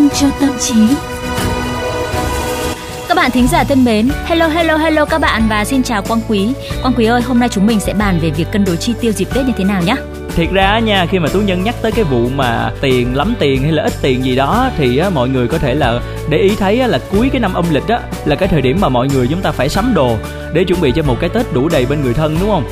dành cho tâm trí. Các bạn thính giả thân mến, hello hello hello các bạn và xin chào Quang Quý. Quang Quý ơi, hôm nay chúng mình sẽ bàn về việc cân đối chi tiêu dịp Tết như thế nào nhé thiệt ra nha khi mà tú nhân nhắc tới cái vụ mà tiền lắm tiền hay là ít tiền gì đó thì á, mọi người có thể là để ý thấy á, là cuối cái năm âm lịch á là cái thời điểm mà mọi người chúng ta phải sắm đồ để chuẩn bị cho một cái tết đủ đầy bên người thân đúng không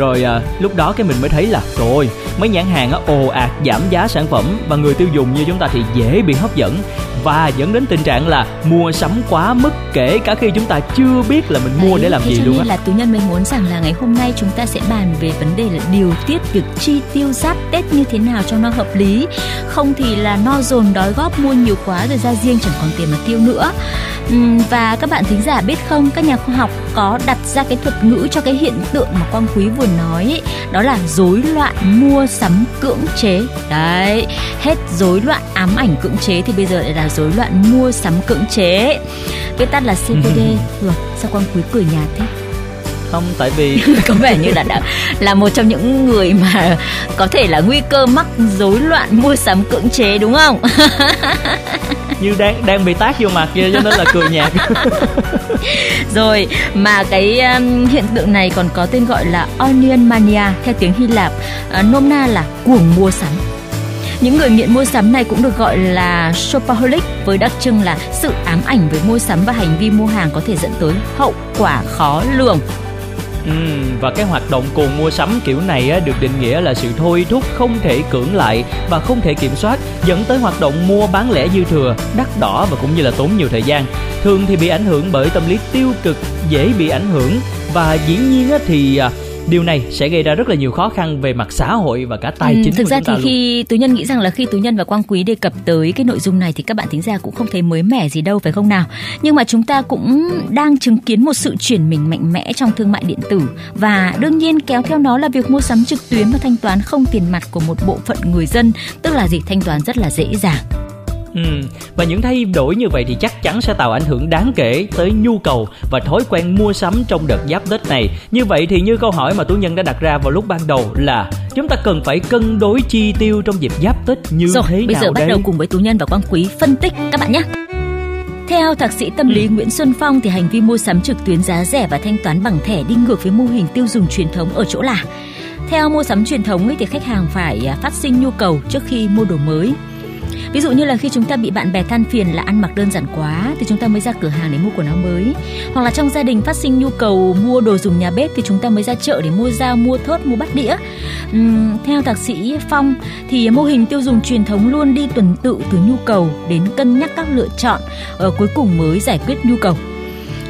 rồi à, lúc đó cái mình mới thấy là trời ơi mấy nhãn hàng á ồ ạt giảm giá sản phẩm và người tiêu dùng như chúng ta thì dễ bị hấp dẫn. Và dẫn đến tình trạng là mua sắm quá mức kể cả khi chúng ta chưa biết là mình mua Đấy, để làm gì cho luôn á. là tú nhân mới muốn rằng là ngày hôm nay chúng ta sẽ bàn về vấn đề là điều tiết việc chi tiêu giáp tết như thế nào cho nó hợp lý. Không thì là no dồn đói góp mua nhiều quá rồi ra riêng chẳng còn tiền mà tiêu nữa. Và các bạn thính giả biết không các nhà khoa học có đặt ra cái thuật ngữ cho cái hiện tượng mà quang quý vừa nói ấy, đó là rối loạn mua sắm cưỡng chế. Đấy hết rối loạn ám ảnh cưỡng chế thì bây giờ lại là rối loạn mua sắm cưỡng chế viết tắt là CPD Ủa, sao quang quý cười nhạt thế? Không tại vì có vẻ như là đã là một trong những người mà có thể là nguy cơ mắc rối loạn mua sắm cưỡng chế đúng không như đang đang bị tác vô mặt kia cho nên là cười nhạt. Rồi mà cái um, hiện tượng này còn có tên gọi là onion mania theo tiếng Hy Lạp uh, nôm na là cuồng mua sắm. Những người nghiện mua sắm này cũng được gọi là shopaholic với đặc trưng là sự ám ảnh với mua sắm và hành vi mua hàng có thể dẫn tới hậu quả khó lường. Ừ, và cái hoạt động cồn mua sắm kiểu này á, được định nghĩa là sự thôi thúc không thể cưỡng lại và không thể kiểm soát dẫn tới hoạt động mua bán lẻ dư thừa, đắt đỏ và cũng như là tốn nhiều thời gian. Thường thì bị ảnh hưởng bởi tâm lý tiêu cực, dễ bị ảnh hưởng và dĩ nhiên á, thì à, điều này sẽ gây ra rất là nhiều khó khăn về mặt xã hội và cả tài Ừ, chính thực ra thì luôn. khi tú nhân nghĩ rằng là khi tú nhân và quang quý đề cập tới cái nội dung này thì các bạn thính giả cũng không thấy mới mẻ gì đâu phải không nào? Nhưng mà chúng ta cũng đang chứng kiến một sự chuyển mình mạnh mẽ trong thương mại điện tử. Và đương nhiên kéo theo nó là việc mua sắm trực tuyến và thanh toán không tiền mặt của một bộ phận người dân tức là gì? Thanh toán rất là dễ dàng Ừ, và những thay đổi như vậy thì chắc chắn sẽ tạo ảnh hưởng đáng kể tới nhu cầu và thói quen mua sắm trong đợt giáp Tết này. Như vậy thì như câu hỏi mà Tú Nhân đã đặt ra vào lúc ban đầu là chúng ta cần phải cân đối chi tiêu trong dịp giáp Tết như rồi thế bây nào giờ bắt đây? đầu cùng với tú nhân và quang quý phân tích các bạn nhé theo thạc sĩ tâm lý Nguyễn Xuân Phong thì hành vi mua sắm trực tuyến giá rẻ và thanh toán bằng thẻ đi ngược với mô hình tiêu dùng truyền thống ở chỗ là theo mua sắm truyền thống ấy thì khách hàng phải à, phát sinh nhu cầu trước khi mua đồ mới. Ví dụ như là khi chúng ta bị bạn bè than phiền là ăn mặc đơn giản quá thì chúng ta mới ra cửa hàng để mua quần áo mới. Hoặc là trong gia đình phát sinh nhu cầu mua đồ dùng nhà bếp thì chúng ta mới ra chợ để mua dao, mua thớt, mua bát đĩa. uhm, theo thạc sĩ Phong thì mô hình tiêu dùng truyền thống luôn đi tuần tự từ nhu cầu đến cân nhắc các lựa chọn, ở cuối cùng mới giải quyết nhu cầu.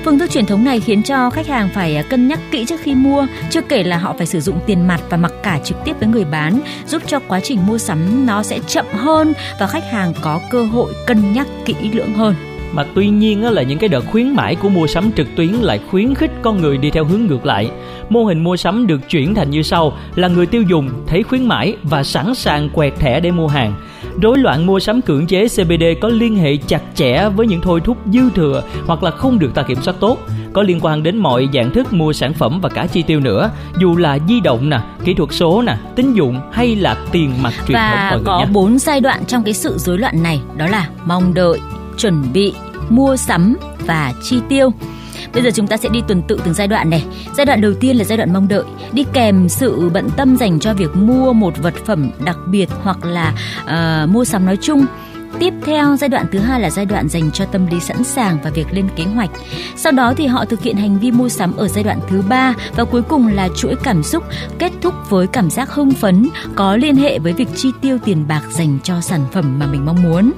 Phương thức truyền thống này khiến cho khách hàng phải à, cân nhắc kỹ trước khi mua, chưa kể là họ phải sử dụng tiền mặt và mặc cả trực tiếp với người bán, giúp cho quá trình mua sắm nó sẽ chậm hơn và khách hàng có cơ hội cân nhắc kỹ lưỡng hơn. Mà tuy nhiên là những cái đợt khuyến mãi của mua sắm trực tuyến lại khuyến khích con người đi theo hướng ngược lại. Mô hình mua sắm được chuyển thành như sau là người tiêu dùng thấy khuyến mãi và sẵn sàng quẹt thẻ để mua hàng. Rối loạn mua sắm cưỡng chế CBD có liên hệ chặt chẽ với những thôi thúc dư thừa hoặc là không được ta kiểm soát tốt, có liên quan đến mọi dạng thức mua sản phẩm và cả chi tiêu nữa, dù là di động nè, kỹ thuật số nè, tín dụng hay là tiền mặt truyền thống và mọi người có bốn giai đoạn trong cái sự rối loạn này, đó là mong đợi, chuẩn bị, mua sắm và chi tiêu. Bây giờ chúng ta sẽ đi tuần tự từng giai đoạn này. Giai đoạn đầu tiên là giai đoạn mong đợi, đi kèm sự bận tâm dành cho việc mua một vật phẩm đặc biệt hoặc là uh, mua sắm nói chung. Tiếp theo, giai đoạn thứ hai là giai đoạn dành cho tâm lý sẵn sàng và việc lên kế hoạch. Sau đó thì họ thực hiện hành vi mua sắm ở giai đoạn thứ ba và cuối cùng là chuỗi cảm xúc kết thúc với cảm giác hưng phấn có liên hệ với việc chi tiêu tiền bạc dành cho sản phẩm mà mình mong muốn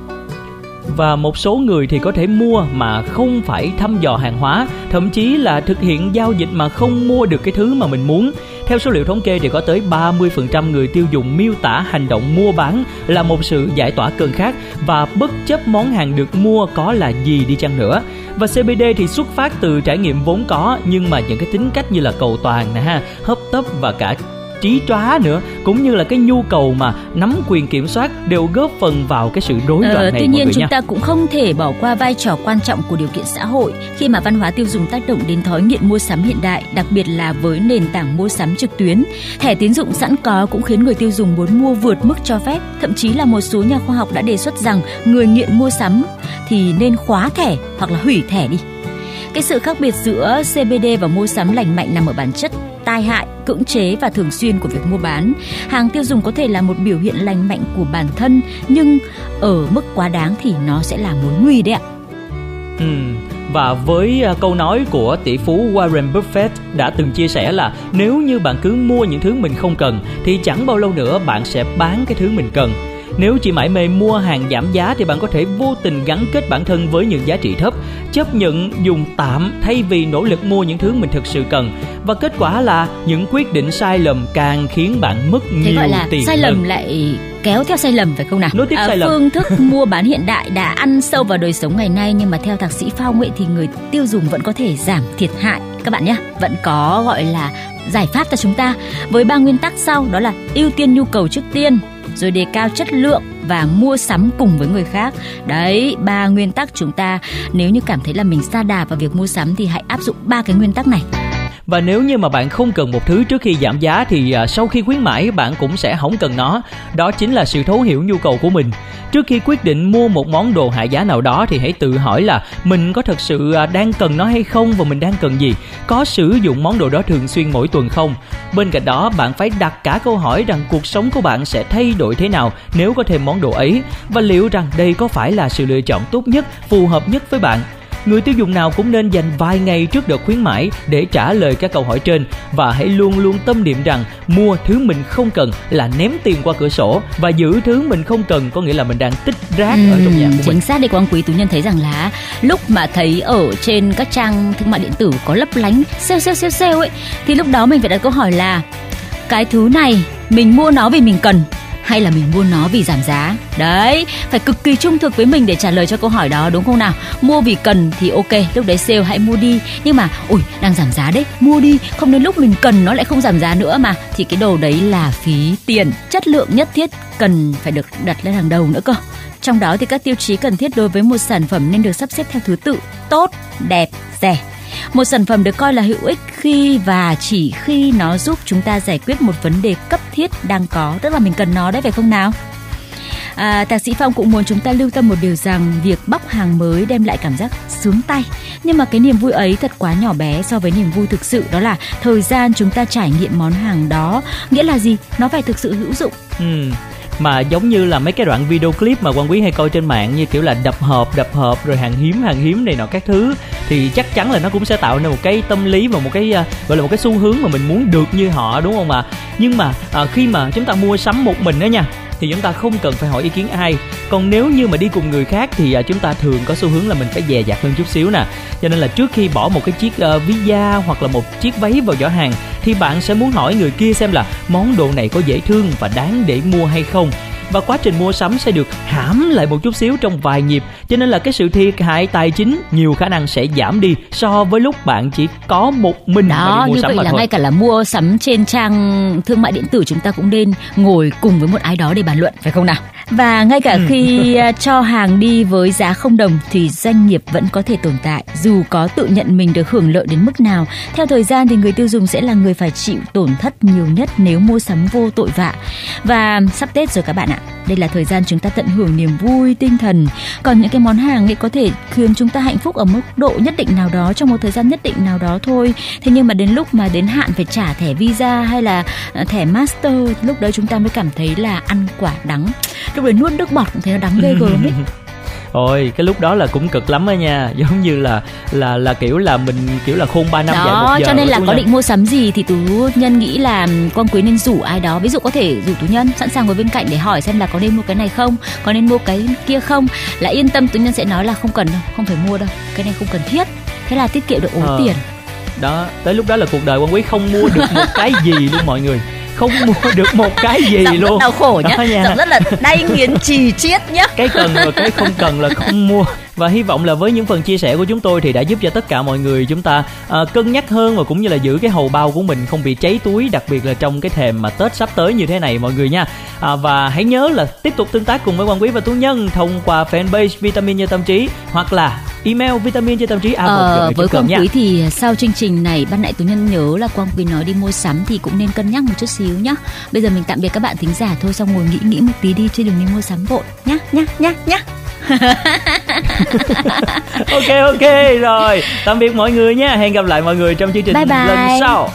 và một số người thì có thể mua mà không phải thăm dò hàng hóa thậm chí là thực hiện giao dịch mà không mua được cái thứ mà mình muốn theo số liệu thống kê thì có tới 30% người tiêu dùng miêu tả hành động mua bán là một sự giải tỏa cơn khát và bất chấp món hàng được mua có là gì đi chăng nữa. Và CBD thì xuất phát từ trải nghiệm vốn có nhưng mà những cái tính cách như là cầu toàn nè ha, hấp tấp và cả trí chóa nữa cũng như là cái nhu cầu mà nắm quyền kiểm soát đều góp phần vào cái sự rối loạn ờ, này tuy nhiên chúng nha. ta cũng không thể bỏ qua vai trò quan trọng của điều kiện xã hội khi mà văn hóa tiêu dùng tác động đến thói nghiện mua sắm hiện đại đặc biệt là với nền tảng mua sắm trực tuyến. Thẻ tín dụng sẵn có cũng khiến người tiêu dùng muốn mua vượt mức cho phép thậm chí là một số nhà khoa học đã đề xuất rằng người nghiện mua sắm thì nên khóa thẻ hoặc là hủy thẻ đi. Cái sự khác biệt giữa CBD và mua sắm lành mạnh nằm ở bản chất tai hại, cưỡng chế và thường xuyên của việc mua bán. Hàng tiêu dùng có thể là một biểu hiện lành mạnh của bản thân nhưng ở mức quá đáng thì nó sẽ là mối nguy đấy ạ. Ừ. Và với à, câu nói của tỷ phú Warren Buffett đã từng chia sẻ là nếu như bạn cứ mua những thứ mình không cần thì chẳng bao lâu nữa bạn sẽ bán cái thứ mình cần nếu chỉ mãi mê mua hàng giảm giá thì bạn có thể vô tình gắn kết bản thân với những giá trị thấp, chấp nhận dùng tạm thay vì nỗ lực mua những thứ mình thực sự cần. Và kết quả là những quyết định sai lầm càng khiến bạn mất Thế nhiều gọi là tiền sai lầm hơn. lại kéo theo sai lầm phải không nào? Nối tiếp sai lầm. Phương thức mua bán hiện đại đã ăn sâu vào đời sống ngày nay nhưng mà theo thạc sĩ Phong ấy thì người tiêu dùng vẫn có thể giảm thiệt hại các bạn nhé. Vẫn có gọi là giải pháp cho chúng ta với ba nguyên tắc sau đó là ưu tiên nhu cầu trước tiên rồi đề cao chất lượng và mua sắm cùng với người khác. Đấy, ba nguyên tắc chúng ta nếu như cảm thấy là mình xa đà vào việc mua sắm thì hãy áp dụng ba cái nguyên tắc này. Và nếu như mà bạn không cần một thứ trước khi giảm giá thì à, sau khi khuyến mãi bạn cũng sẽ không cần nó. Đó chính là sự thấu hiểu nhu cầu của mình. Trước khi quyết định mua một món đồ hạ giá nào đó thì hãy tự hỏi là mình có thật sự à, đang cần nó hay không và mình đang cần gì? Có sử dụng món đồ đó thường xuyên mỗi tuần không? Bên cạnh đó bạn phải đặt cả câu hỏi rằng cuộc sống của bạn sẽ thay đổi thế nào nếu có thêm món đồ ấy và liệu rằng đây có phải là sự lựa chọn tốt nhất, phù hợp nhất với bạn? Người tiêu dùng nào cũng nên dành vài ngày trước đợt khuyến mãi để trả lời các câu hỏi trên. Và hãy luôn luôn tâm niệm rằng mua thứ mình không cần là ném tiền qua cửa sổ. Và giữ thứ mình không cần có nghĩa là mình đang tích rác ở trong nhà của mình. chính xác đấy quang quý tú nhân thấy rằng là lúc mà thấy ở trên các trang thương mại điện tử có lấp lánh sale sale sale sale ấy thì lúc đó mình phải đặt câu hỏi là cái thứ này mình mua nó vì mình cần hay là mình mua nó vì giảm giá? Đấy phải cực kỳ trung thực với mình để trả lời cho câu hỏi đó đúng không nào? Mua vì cần thì ok lúc đấy sale hãy mua đi. Nhưng mà ui đang giảm giá đấy mua đi. Không đến lúc mình cần nó lại không giảm giá nữa mà. Thì cái đồ đấy là phí tiền chất lượng nhất thiết cần phải được đặt lên hàng đầu nữa cơ. Trong đó thì các tiêu chí cần thiết đối với một sản phẩm nên được sắp xếp theo thứ tự tốt, đẹp, rẻ. Một sản phẩm được coi là hữu ích khi và chỉ khi nó giúp chúng ta giải quyết một vấn đề cấp thiết đang có, tức là mình cần nó đấy phải không nào? À, Thạc sĩ Phong cũng muốn chúng ta lưu tâm một điều rằng việc bóc hàng mới đem lại cảm giác sướng tay. Nhưng mà cái niềm vui ấy thật quá nhỏ bé so với niềm vui thực sự đó là thời gian chúng ta trải nghiệm món hàng đó. Nghĩa là gì? Nó phải thực sự hữu dụng. Ừ mà giống như là mấy cái đoạn video clip mà quan quý hay coi trên mạng như kiểu là đập hộp đập hộp rồi hàng hiếm hàng hiếm này nọ các thứ thì chắc chắn là nó cũng sẽ tạo nên một cái tâm lý và một cái uh, gọi là một cái xu hướng mà mình muốn được như họ đúng không ạ? Nhưng mà uh, khi mà chúng ta mua sắm một mình đó nha thì chúng ta không cần phải hỏi ý kiến ai. Còn nếu như mà đi cùng người khác thì à, chúng ta thường có xu hướng là mình phải dè dặt hơn chút xíu nè. Cho nên là trước khi bỏ một cái chiếc ờ, uh, ví da hoặc là một chiếc váy vào giỏ hàng thì bạn sẽ muốn hỏi người kia xem là món đồ này có dễ thương và đáng để mua hay không và quá trình mua sắm sẽ được hãm lại một chút xíu trong vài nhịp cho nên là cái sự thiệt hại tài chính nhiều khả năng sẽ giảm đi so với lúc bạn chỉ có một mình đó mua như sắm vậy là thôi. ngay cả là mua sắm trên trang thương mại điện tử chúng ta cũng nên ngồi cùng với một ai đó để bàn luận phải không nào và ngay cả Ừ. khi à, cho hàng đi với giá không đồng thì doanh nghiệp vẫn có thể tồn tại dù có tự nhận mình được hưởng lợi đến mức nào. Theo thời gian thì người tiêu dùng sẽ là người phải chịu tổn thất nhiều nhất nếu mua sắm vô tội vạ. Và sắp tết rồi các bạn ạ đây là thời gian chúng ta tận hưởng niềm vui tinh thần. Còn những cái món hàng ấy có thể khiến chúng ta hạnh phúc ở mức độ nhất định nào đó trong một thời gian nhất định nào đó thôi. Thế nhưng mà đến lúc mà đến hạn phải trả thẻ visa hay là à, thẻ master lúc đấy chúng ta mới cảm thấy là ăn quả đắng lúc đấy nuốt nước bọt cũng thấy nó đắng ghê gớm ấy. Ôi cái lúc đó là cũng cực lắm á nha. Giống như là là là kiểu là mình kiểu là khôn 3 năm dạy một đó giờ cho nên là có định mua sắm gì thì tú nhân nghĩ là quang quý nên rủ ai đó. Ví dụ có thể rủ tú nhân sẵn sàng ngồi bên cạnh để hỏi xem là có nên mua cái này không có nên mua cái kia không. Là yên tâm tú nhân sẽ nói là không cần đâu không phải mua đâu. Cái này không cần thiết. Thế là tiết kiệm được ối Ờ. tiền. Đó tới lúc đó là cuộc đời quan quý không mua được một cái gì luôn mọi người Không mua được một cái gì giọng luôn. đau khổ nhá. Giọng rất là đay nghiến trì chiết nhá. Cái cần và cái không cần là không mua và hy vọng là với những phần chia sẻ của chúng tôi thì đã giúp cho tất cả mọi người chúng ta uh, cân nhắc hơn và cũng như là giữ cái hầu bao của mình không bị cháy túi đặc biệt là trong cái thềm mà tết sắp tới như thế này mọi người nha. À, và hãy nhớ là tiếp tục tương tác cùng với quan quý và tú nhân thông qua fanpage vitamin như tâm trí hoặc là email vitamin cho tâm trí a ờ, với quang quý thì sau chương trình này ban nãy tú nhân nhớ là quang quý nói đi mua sắm thì cũng nên cân nhắc một chút xíu nhá. Bây giờ mình tạm biệt các bạn thính giả thôi xong ngồi nghĩ nghĩ một tí đi chứ đừng đi mua sắm vội nhá nhá nhá nhá ok ok rồi. Tạm biệt mọi người nha. Hẹn gặp lại mọi người trong chương trình bye bye. lần sau